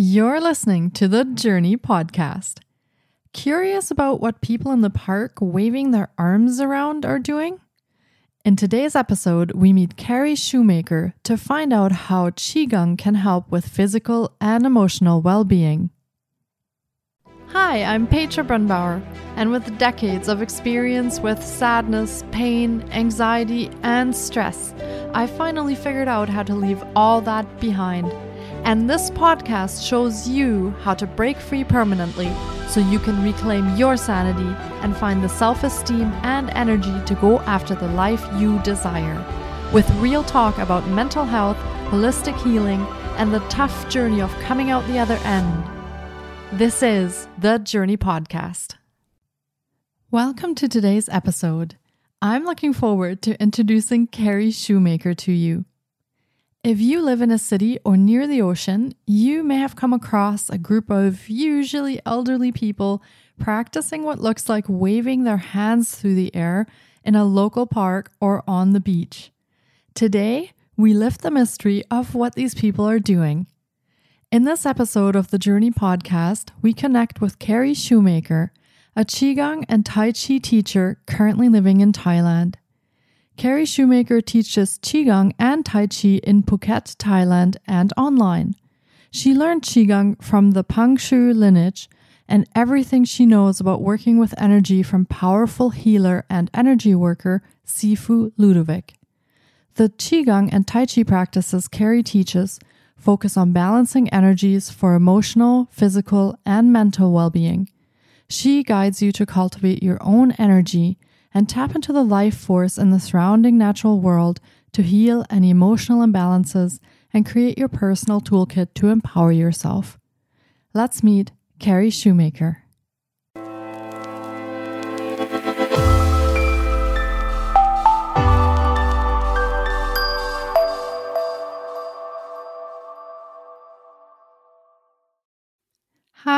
You're listening to the Jōrni Podcast. Curious about what people in the park waving their arms around are doing? In today's episode, we meet Carey Shoemaker to find out how Qigong can help with physical and emotional well being. Hi, I'm Petra Brunbauer, and with decades of experience with sadness, pain, anxiety, and stress, I finally figured out how to leave all that behind. And this podcast shows you how to break free permanently so you can reclaim your sanity and find the self esteem and energy to go after the life you desire. With real talk about mental health, holistic healing, and the tough journey of coming out the other end. This is the Jōrni Podcast. Welcome to today's episode. I'm looking forward to introducing Carey Shoemaker to you. If you live in a city or near the ocean, you may have come across a group of usually elderly people practicing what looks like waving their hands through the air in a local park or on the beach. Today, we lift the mystery of what these people are doing in this episode of the Jōrni podcast, we connect with Carey Shoemaker, a Qigong and Tai Chi teacher currently living in Thailand. Carey Shoemaker teaches Qigong and Tai Chi in Phuket, Thailand, and online. She learned Qigong from the Pengzu lineage and everything she knows about working with energy from powerful healer and energy worker Sifu Ludovic. The Qigong and Tai Chi practices Carey teaches focus on balancing energies for emotional, physical, and mental well being. She guides you to cultivate your own energy and tap into the life force in the surrounding natural world to heal any emotional imbalances and create your personal toolkit to empower yourself. Let's meet Carey Shoemaker.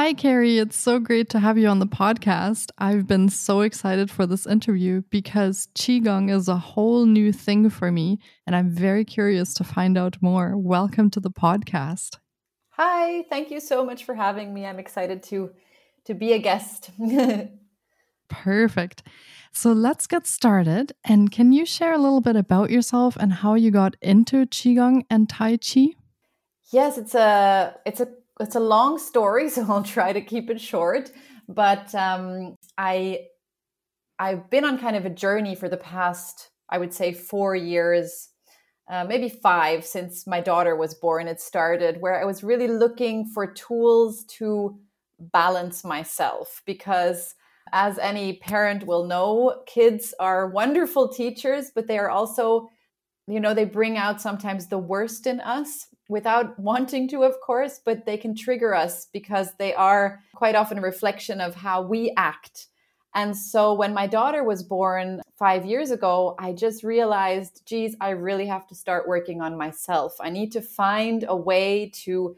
Hi, Carey. It's so great to have you on the podcast. I've been so excited for this interview because Qigong is a whole new thing for me, and I'm very curious to find out more. Welcome to the podcast. Hi, thank you so much for having me. I'm excited to to be a guest. Perfect. So let's get started. And can you share a little bit about yourself and how you got into Qigong and Tai Chi? Yes, it's a it's a it's a long story, so I'll try to keep it short. But um, I I've been on kind of a journey for the past, I would say, four years, uh, maybe five, since my daughter was born. It started where I was really looking for tools to balance myself because as any parent will know kids are wonderful teachers but they are also you know they bring out sometimes the worst in us without wanting to, of course, but they can trigger us because they are quite often a reflection of how we act. And so when my daughter was born five years ago, I just realized, geez, I really have to start working on myself. I need to find a way to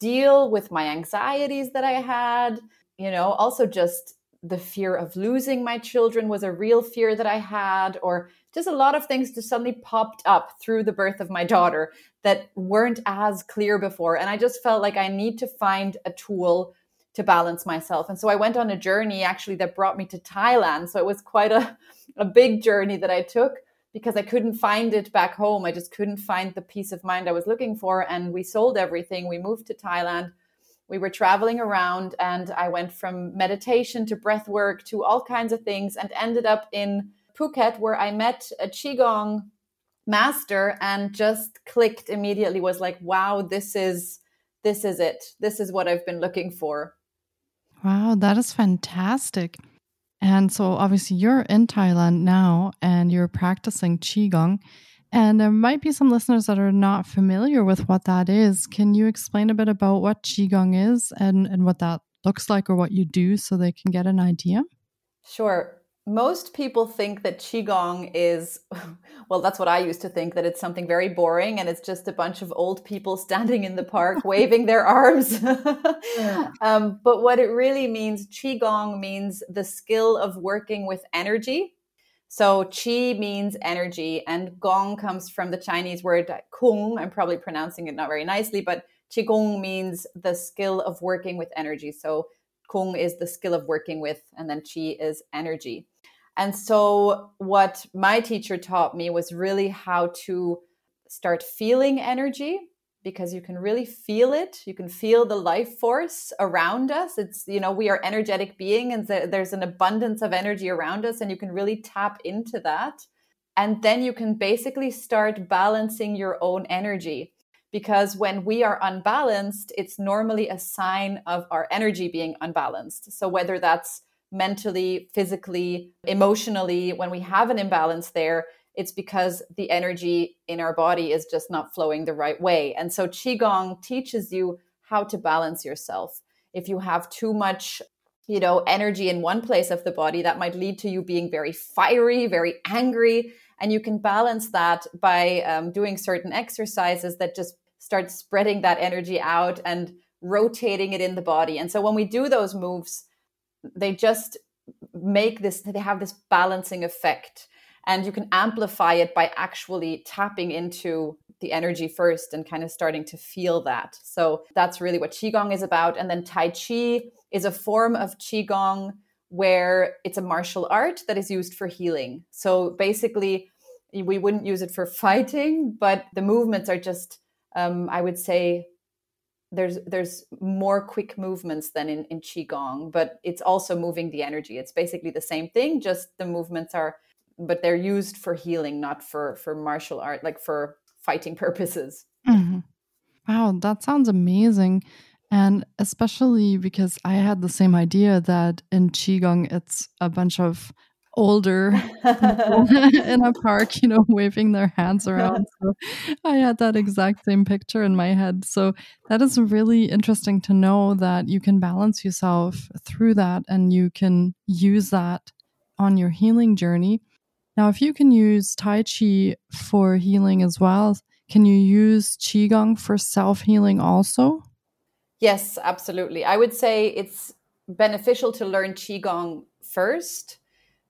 deal with my anxieties that I had, you know, also just the fear of losing my children was a real fear that I had, or just a lot of things just suddenly popped up through the birth of my daughter that weren't as clear before. And I just felt like I need to find a tool to balance myself. And so I went on a journey actually that brought me to Thailand. So it was quite a, a big journey that I took because I couldn't find it back home. I just couldn't find the peace of mind I was looking for. And we sold everything. We moved to Thailand we were traveling around and I went from meditation to breath work to all kinds of things and ended up in Phuket where I met a Qigong master and just clicked immediately was like, wow, this is this is it. This is what I've been looking for. Wow, that is fantastic. And so obviously you're in Thailand now and you're practicing Qigong. And there might be some listeners that are not familiar with what that is. Can you explain a bit about what Qigong is and, and what that looks like or what you do so they can get an idea? Sure. Most people think that Qigong is, well, that's what I used to think, that it's something very boring and it's just a bunch of old people standing in the park waving their arms. um, but what it really means, Qigong means the skill of working with energy so qi means energy, and gong comes from the Chinese word kung. I'm probably pronouncing it not very nicely, but Qigong means the skill of working with energy. So Kung is the skill of working with, and then Qi is energy. And so, what my teacher taught me was really how to start feeling energy because you can really feel it. You can feel the life force around us. It's, you know, we are energetic being and there's an abundance of energy around us, and you can really tap into that. And then you can basically start balancing your own energy. Because when we are unbalanced, it's normally a sign of our energy being unbalanced. So, whether that's mentally, physically, emotionally, when we have an imbalance there, it's because the energy in our body is just not flowing the right way. And so Qigong teaches you how to balance yourself. If you have too much, you know, energy in one place of the body, that might lead to you being very fiery, very angry. And you can balance that by um, doing certain exercises that just start spreading that energy out and rotating it in the body. And so when we do those moves, they just make this, they have this balancing effect and you can amplify it by actually tapping into the energy first and kind of starting to feel that. So that's really what Qigong is about. And then Tai Chi is a form of Qigong where it's a martial art that is used for healing. So basically, we wouldn't use it for fighting, but the movements are just, um, I would say, there's there's more quick movements than in, in qigong but it's also moving the energy it's basically the same thing just the movements are but they're used for healing, not for for martial art, like for fighting purposes. Mm-hmm. Wow, that sounds amazing. And especially because I had the same idea that in Qigong, it's a bunch of older in a park, you know, waving their hands around. So I had that exact same picture in my head. So that is really interesting to know that you can balance yourself through that and you can use that on your healing journey. Now, if you can use Tai Chi for healing as well, can you use Qigong for self healing also? Yes, absolutely. I would say it's beneficial to learn Qigong first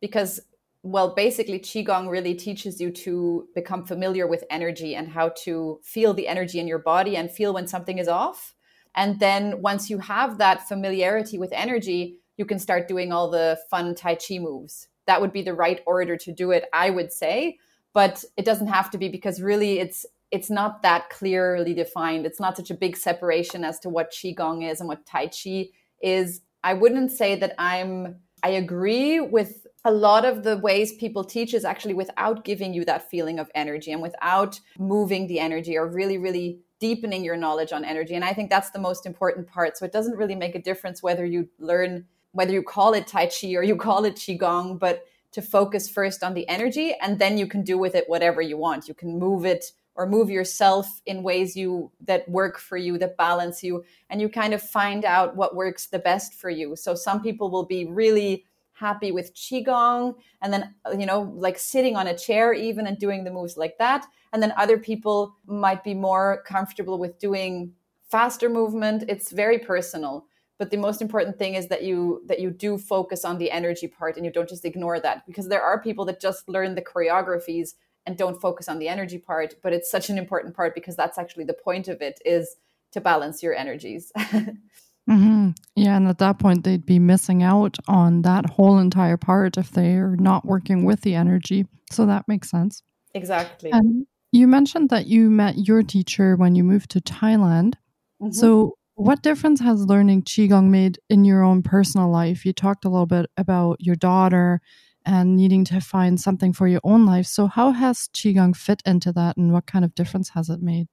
because, well, basically, Qigong really teaches you to become familiar with energy and how to feel the energy in your body and feel when something is off. And then once you have that familiarity with energy, you can start doing all the fun Tai Chi moves. That would be the right order to do it i would say. But it doesn't have to be because really it's it's not that clearly defined. It's not such a big separation as to what qigong is and what tai chi is. I wouldn't say that i'm i agree with a lot of the ways people teach is actually without giving you that feeling of energy and without moving the energy or really really deepening your knowledge on energy. And i think that's the most important part. So it doesn't really make a difference whether you learn whether you call it Tai Chi or you call it Qigong, but to focus first on the energy and then you can do with it whatever you want. You can move it or move yourself in ways you that work for you that balance you and you kind of find out what works the best for you. So some people will be really happy with qigong and then you know like sitting on a chair even and doing the moves like that. And then other people might be more comfortable with doing faster movement. It's very personal. But the most important thing is that you that you do focus on the energy part and you don't just ignore that. Because there are people that just learn the choreographies and don't focus on the energy part but it's such an important part because that's actually the point of it is to balance your energies mm-hmm. yeah and at that point they'd be missing out on that whole entire part if they're not working with the energy so that makes sense exactly and you mentioned that you met your teacher when you moved to thailand mm-hmm. so what difference has learning Qigong made in your own personal life? You talked a little bit about your daughter and needing to find something for your own life. So, how has Qigong fit into that and what kind of difference has it made?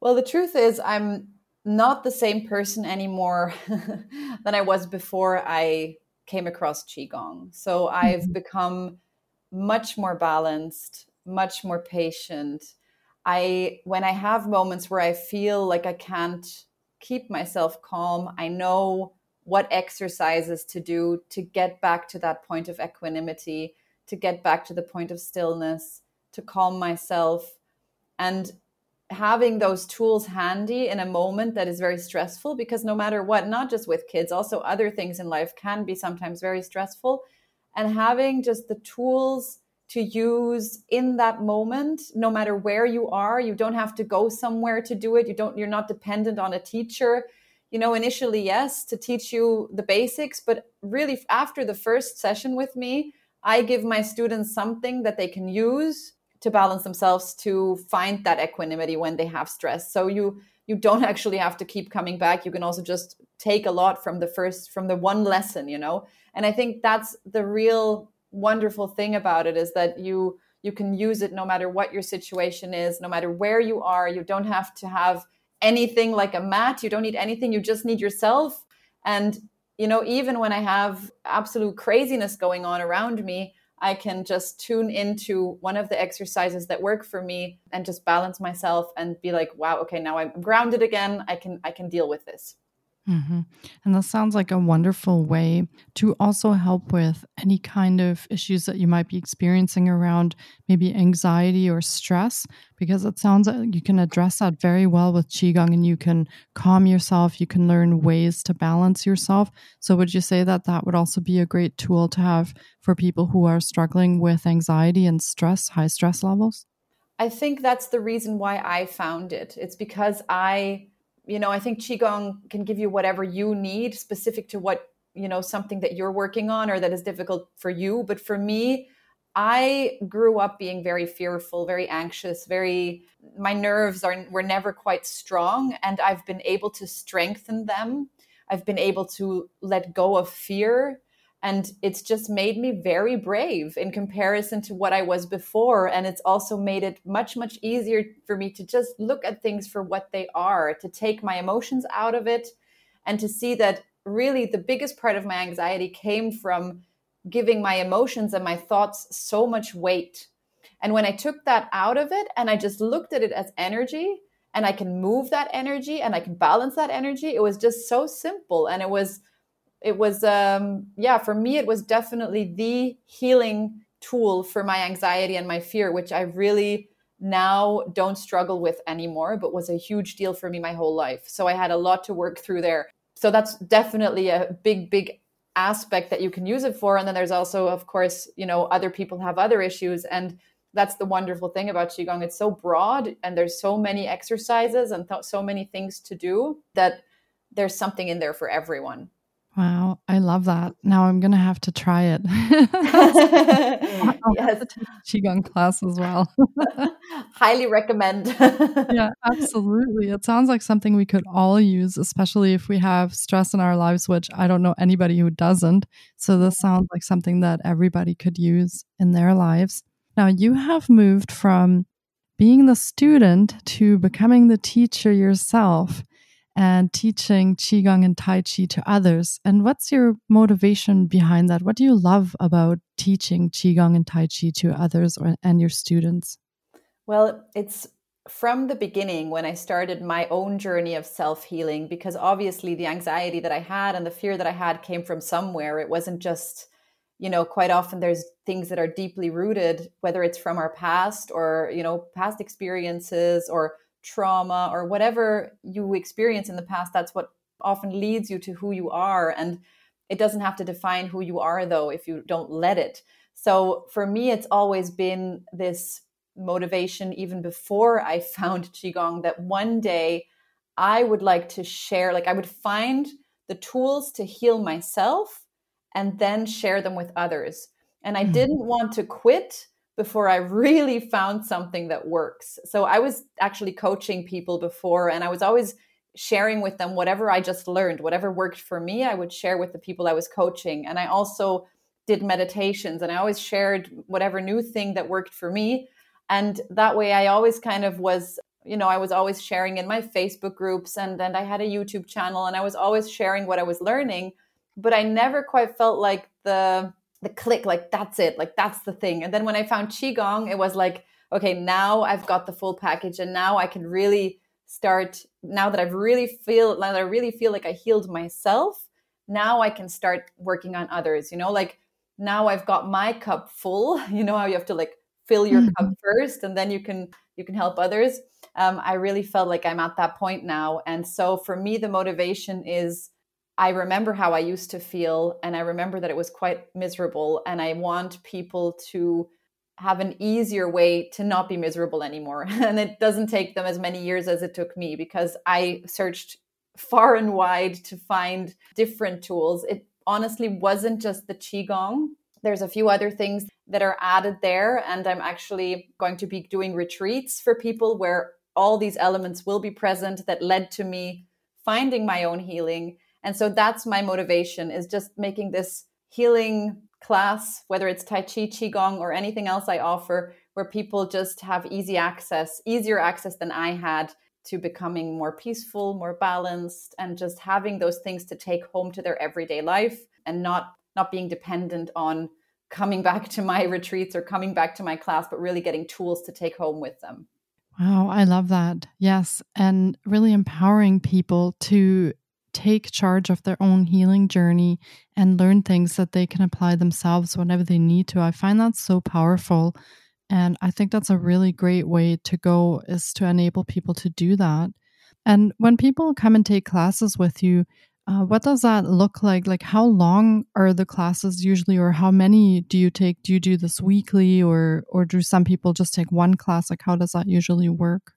Well, the truth is, I'm not the same person anymore than I was before I came across Qigong. So, I've mm-hmm. become much more balanced, much more patient. I, when I have moments where I feel like I can't keep myself calm. I know what exercises to do to get back to that point of equanimity, to get back to the point of stillness, to calm myself. And having those tools handy in a moment that is very stressful, because no matter what, not just with kids, also other things in life can be sometimes very stressful. And having just the tools to use in that moment no matter where you are you don't have to go somewhere to do it you don't you're not dependent on a teacher you know initially yes to teach you the basics but really after the first session with me i give my students something that they can use to balance themselves to find that equanimity when they have stress. So you you don't actually have to keep coming back. You can also just take a lot from the first from the one lesson you know? And i think that's the real wonderful thing about it is that you you can use it no matter what your situation is no matter where you are. You don't have to have anything like a mat. You don't need anything. You just need yourself. And you know even when i have absolute craziness going on around me i can just tune into one of the exercises that work for me and just balance myself and be like wow okay now i'm grounded again. I can i can deal with this Mm-hmm. And that sounds like a wonderful way to also help with any kind of issues that you might be experiencing around maybe anxiety or stress, because it sounds like you can address that very well with Qigong and you can calm yourself. You can learn ways to balance yourself. So, would you say that that would also be a great tool to have for people who are struggling with anxiety and stress, high stress levels? I think that's the reason why I found it. It's because I you know, I think Qigong can give you whatever you need specific to what, you know, something that you're working on or that is difficult for you. But for me, I grew up being very fearful, very anxious, very my nerves are were never quite strong and I've been able to strengthen them. I've been able to let go of fear and it's just made me very brave in comparison to what I was before. And it's also made it much, much easier for me to just look at things for what they are, to take my emotions out of it, and to see that really the biggest part of my anxiety came from giving my emotions and my thoughts so much weight. And when I took that out of it and I just looked at it as energy, and I can move that energy and I can balance that energy, it was just so simple. And it was it was um yeah for me it was definitely the healing tool for my anxiety and my fear which i really now don't struggle with anymore but was a huge deal for me my whole life. So i had a lot to work through there. So that's definitely a big big aspect that you can use it for. And then there's also of course you know other people have other issues. And that's the wonderful thing about qigong. It's so broad and there's so many exercises and th- so many things to do that there's something in there for everyone Wow, I love that. Now I'm going to have to try it. yes. Qigong class as well. Highly recommend. yeah, absolutely. It sounds like something we could all use, especially if we have stress in our lives, which I don't know anybody who doesn't. So this sounds like something that everybody could use in their lives. Now, you have moved from being the student to becoming the teacher yourself and teaching Qigong and Tai Chi to others. And what's your motivation behind that? What do you love about teaching Qigong and Tai Chi to others or, and your students? Well, it's from the beginning when I started my own journey of self healing, because obviously the anxiety that I had and the fear that I had came from somewhere. It wasn't just, you know, quite often there's things that are deeply rooted, whether it's from our past or, you know, past experiences or trauma or whatever you experience in the past that's what often leads you to who you are. And it doesn't have to define who you are though if you don't let it. So for me it's always been this motivation even before i found qigong that one day i would like to share like i would find the tools to heal myself and then share them with others. And i mm-hmm. didn't want to quit before I really found something that works. So I was actually coaching people before and I was always sharing with them whatever I just learned, whatever worked for me, I would share with the people I was coaching. And I also did meditations and I always shared whatever new thing that worked for me. And that way I always kind of was, you know, I was always sharing in my Facebook groups and and I had a YouTube channel and I was always sharing what I was learning, but I never quite felt like the the click like that's it like that's the thing. And then when i found qigong it was like okay now i've got the full package and now i can really start now that i've really feel now that i really feel like i healed myself now i can start working on others you know? Like now i've got my cup full you know how you have to like fill your mm-hmm. cup first and then you can you can help others? Um, i really felt like i'm at that point now and so for me the motivation is I remember how I used to feel, and I remember that it was quite miserable. And I want people to have an easier way to not be miserable anymore. And it doesn't take them as many years as it took me because I searched far and wide to find different tools. It honestly wasn't just the Qigong. There's a few other things that are added there. And I'm actually going to be doing retreats for people where all these elements will be present that led to me finding my own healing. And so that's my motivation is just making this healing class, whether it's Tai Chi, Qigong, or anything else I offer, where people just have easy access, easier access than I had to becoming more peaceful, more balanced, and just having those things to take home to their everyday life and not not being dependent on coming back to my retreats or coming back to my class, but really getting tools to take home with them. Wow, I love that. Yes. And really empowering people to take charge of their own healing journey and learn things that they can apply themselves whenever they need to. I find that so powerful. And I think that's a really great way to go is to enable people to do that. And when people come and take classes with you, uh, what does that look like? Like, how long are the classes usually, or how many do you take? Do you do this weekly, or or do some people just take one class? Like, how does that usually work?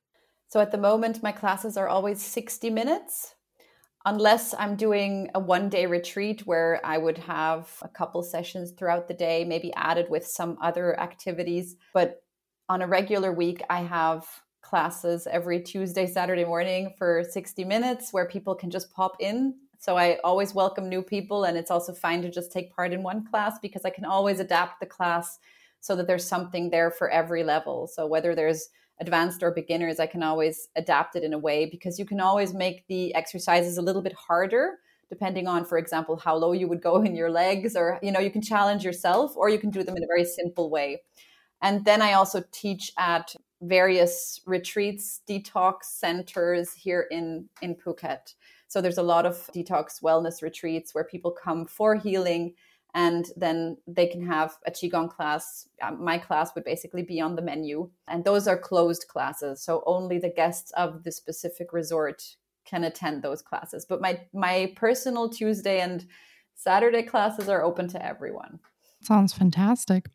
So at the moment, my classes are always sixty minutes, unless I'm doing a one day retreat where I would have a couple sessions throughout the day, maybe added with some other activities. But on a regular week, I have classes every Tuesday, Saturday morning for 60 minutes where people can just pop in so I always welcome new people, and it's also fine to just take part in one class because I can always adapt the class so that there's something there for every level. So whether there's advanced or beginners, I can always adapt it in a way because you can always make the exercises a little bit harder depending on for example how low you would go in your legs or you know you can challenge yourself or you can do them in a very simple way. And then i also teach at various retreats detox centers here in in phuket. So there's a lot of detox wellness retreats where people come for healing and then they can have a qigong class. Um, my class would basically be on the menu. And those are closed classes so only the guests of the specific resort can attend those classes. But my my personal tuesday and saturday classes are open to everyone. Sounds fantastic.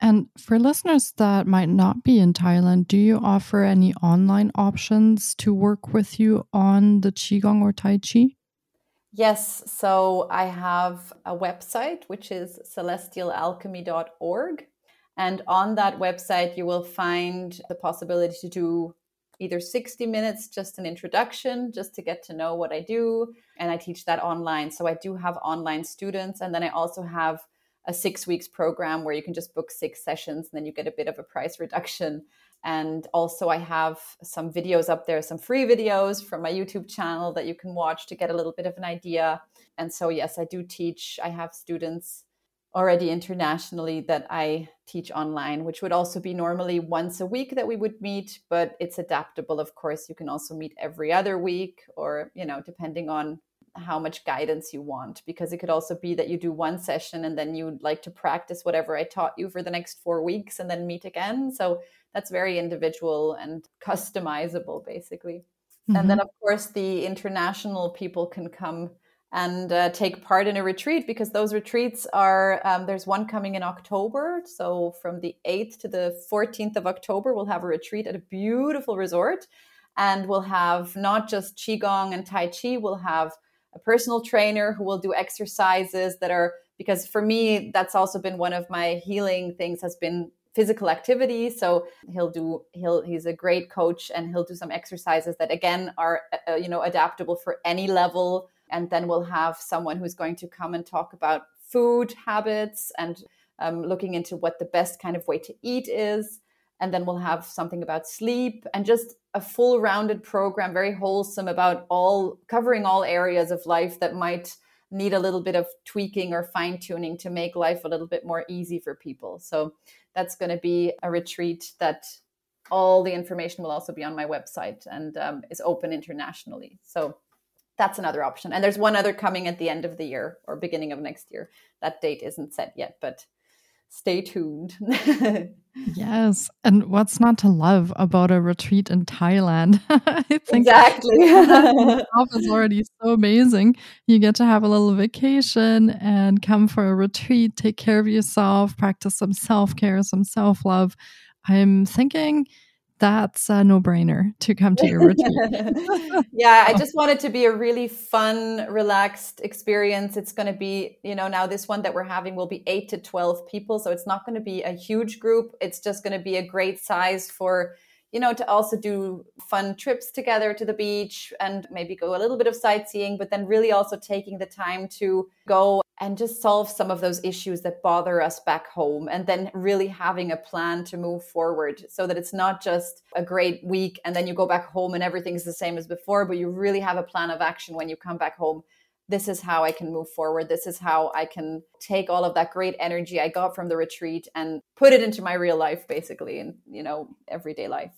And for listeners that might not be in Thailand, do you offer any online options to work with you on the Qigong or Tai Chi? Yes. So I have a website, which is celestialalchemy.org. And on that website, you will find the possibility to do either 60 minutes, just an introduction, just to get to know what I do. And I teach that online. So I do have online students. And then I also have a six weeks program where you can just book six sessions and then you get a bit of a price reduction. And also, I have some videos up there, some free videos from my YouTube channel that you can watch to get a little bit of an idea. And so, yes, I do teach. I have students already internationally that I teach online, which would also be normally once a week that we would meet, but it's adaptable. Of course, you can also meet every other week or, you know, depending on how much guidance you want because it could also be that you do one session and then you'd like to practice whatever I taught you for the next four weeks and then meet again. So that's very individual and customizable, basically. Mm-hmm. And then, mm-hmm. of course, the international people can come and uh, take part in a retreat because those retreats are um, there's one coming in October. So from the 8th to the 14th of October, we'll have a retreat at a beautiful resort. And we'll have not just Qigong and Tai Chi, we'll have a personal trainer who will do exercises that are because for me that's also been one of my healing things has been physical activity. So he'll do he'll he's a great coach and he'll do some exercises that again are uh, you know adaptable for any level. And then we'll have someone who's going to come and talk about food habits and um, looking into what the best kind of way to eat is. And then we'll have something about sleep and just a full rounded program very wholesome about all covering all areas of life that might need a little bit of tweaking or fine tuning to make life a little bit more easy for people. So that's going to be a retreat that all the information will also be on my website and um, is open internationally. So that's another option. And there's one other coming at the end of the year or beginning of next year. That date isn't set yet but stay tuned. yes. And what's not to love about a retreat in Thailand? I think exactly. is already so amazing. You get to have a little vacation and come for a retreat, take care of yourself, practice some self care, some self love. I'm thinking that's a no brainer to come to your retreat. yeah, I just want it to be a really fun, relaxed experience. It's going to be, you know, now this one that we're having will be eight to 12 people. So it's not going to be a huge group. It's just going to be a great size for, you know, to also do fun trips together to the beach and maybe go a little bit of sightseeing, but then really also taking the time to go and just solve some of those issues that bother us back home and then really having a plan to move forward so that it's not just a great week and then you go back home and everything's the same as before but you really have a plan of action when you come back home this is how I can move forward. This is how I can take all of that great energy I got from the retreat and put it into my real life, basically, in you know everyday life.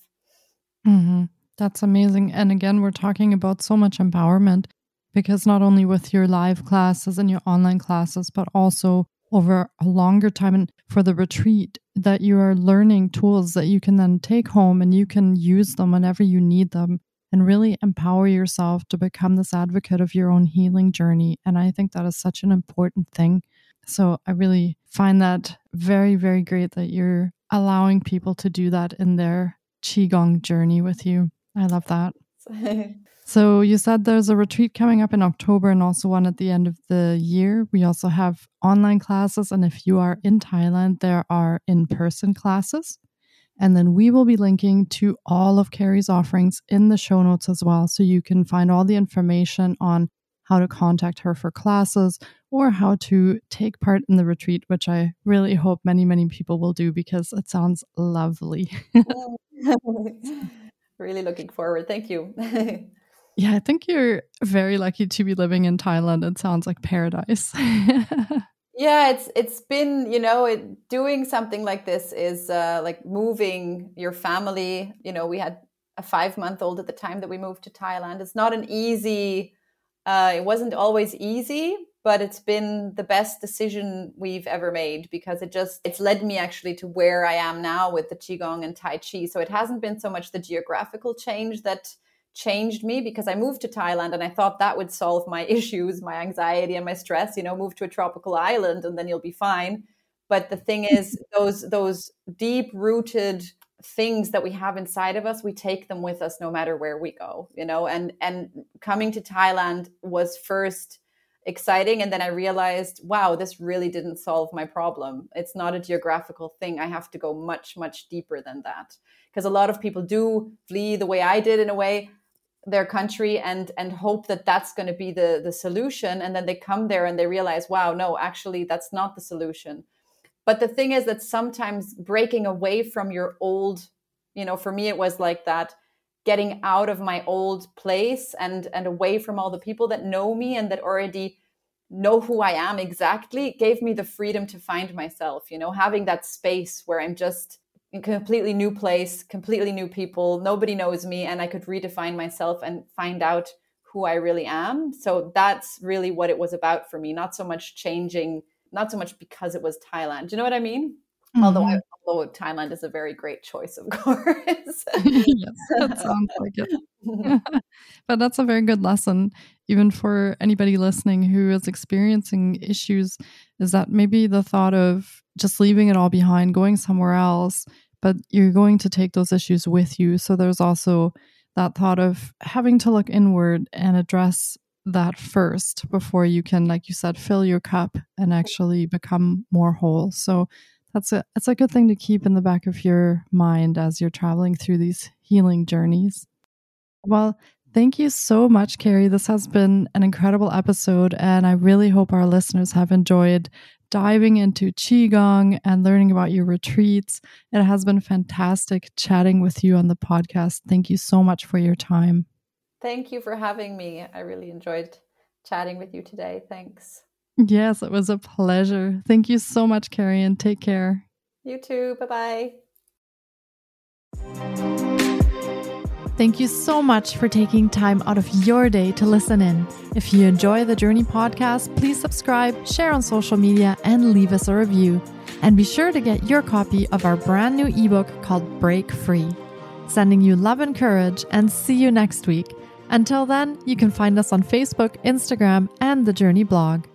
Mm-hmm. That's amazing. And again, we're talking about so much empowerment because not only with your live classes and your online classes, but also over a longer time and for the retreat that you are learning tools that you can then take home and you can use them whenever you need them and really empower yourself to become this advocate of your own healing journey. And I think that is such an important thing. So I really find that very, very great that you're allowing people to do that in their Qigong journey with you. I love that. So you said there's a retreat coming up in October and also one at the end of the year. We also have online classes. And if you are in Thailand, there are in person classes. And then we will be linking to all of Carey's offerings in the show notes as well. So you can find all the information on how to contact her for classes or how to take part in the retreat, which I really hope many, many people will do because it sounds lovely. really looking forward. Thank you. Yeah, I think you're very lucky to be living in Thailand. It sounds like paradise. yeah, it's it's been you know it, doing something like this is uh, like moving your family. You know, we had a five month old at the time that we moved to Thailand. It's not an easy. Uh, it wasn't always easy, but it's been the best decision we've ever made because it just it's led me actually to where I am now with the qigong and tai chi. So it hasn't been so much the geographical change that changed me because I moved to Thailand and I thought that would solve my issues, my anxiety and my stress, you know, move to a tropical island and then you'll be fine. But the thing is those those deep rooted things that we have inside of us, we take them with us no matter where we go, you know, and and coming to Thailand was first exciting and then I realized, wow, this really didn't solve my problem. It's not a geographical thing. I have to go much much deeper than that. Because a lot of people do flee the way I did in a way their country and and hope that that's going to be the the solution and then they come there and they realize wow no actually that's not the solution but the thing is that sometimes breaking away from your old you know for me it was like that getting out of my old place and and away from all the people that know me and that already know who I am exactly gave me the freedom to find myself you know having that space where I'm just in completely new place, completely new people. Nobody knows me, and I could redefine myself and find out who I really am. So that's really what it was about for me. Not so much changing, not so much because it was Thailand. Do you know what I mean? Mm-hmm. Although, I, although Thailand is a very great choice, of course. yes, that sounds like it. but that's a very good lesson, even for anybody listening who is experiencing issues. Is that maybe the thought of just leaving it all behind, going somewhere else, but you're going to take those issues with you. So there's also that thought of having to look inward and address that first before you can, like you said, fill your cup and actually become more whole. So that's a it's a good thing to keep in the back of your mind as you're traveling through these healing journeys. Well, thank you so much, Carey. This has been an incredible episode, and I really hope our listeners have enjoyed diving into Qigong and learning about your retreats. It has been fantastic chatting with you on the podcast. Thank you so much for your time. Thank you for having me. I really enjoyed chatting with you today. Thanks. Yes, it was a pleasure. Thank you so much, Carey, and take care. You too. Bye bye. Thank you so much for taking time out of your day to listen in. If you enjoy the Jōrni podcast, please subscribe, share on social media, and leave us a review. And be sure to get your copy of our brand new ebook called Break Free. Sending you love and courage, and see you next week. Until then, you can find us on Facebook, Instagram, and the Jōrni blog.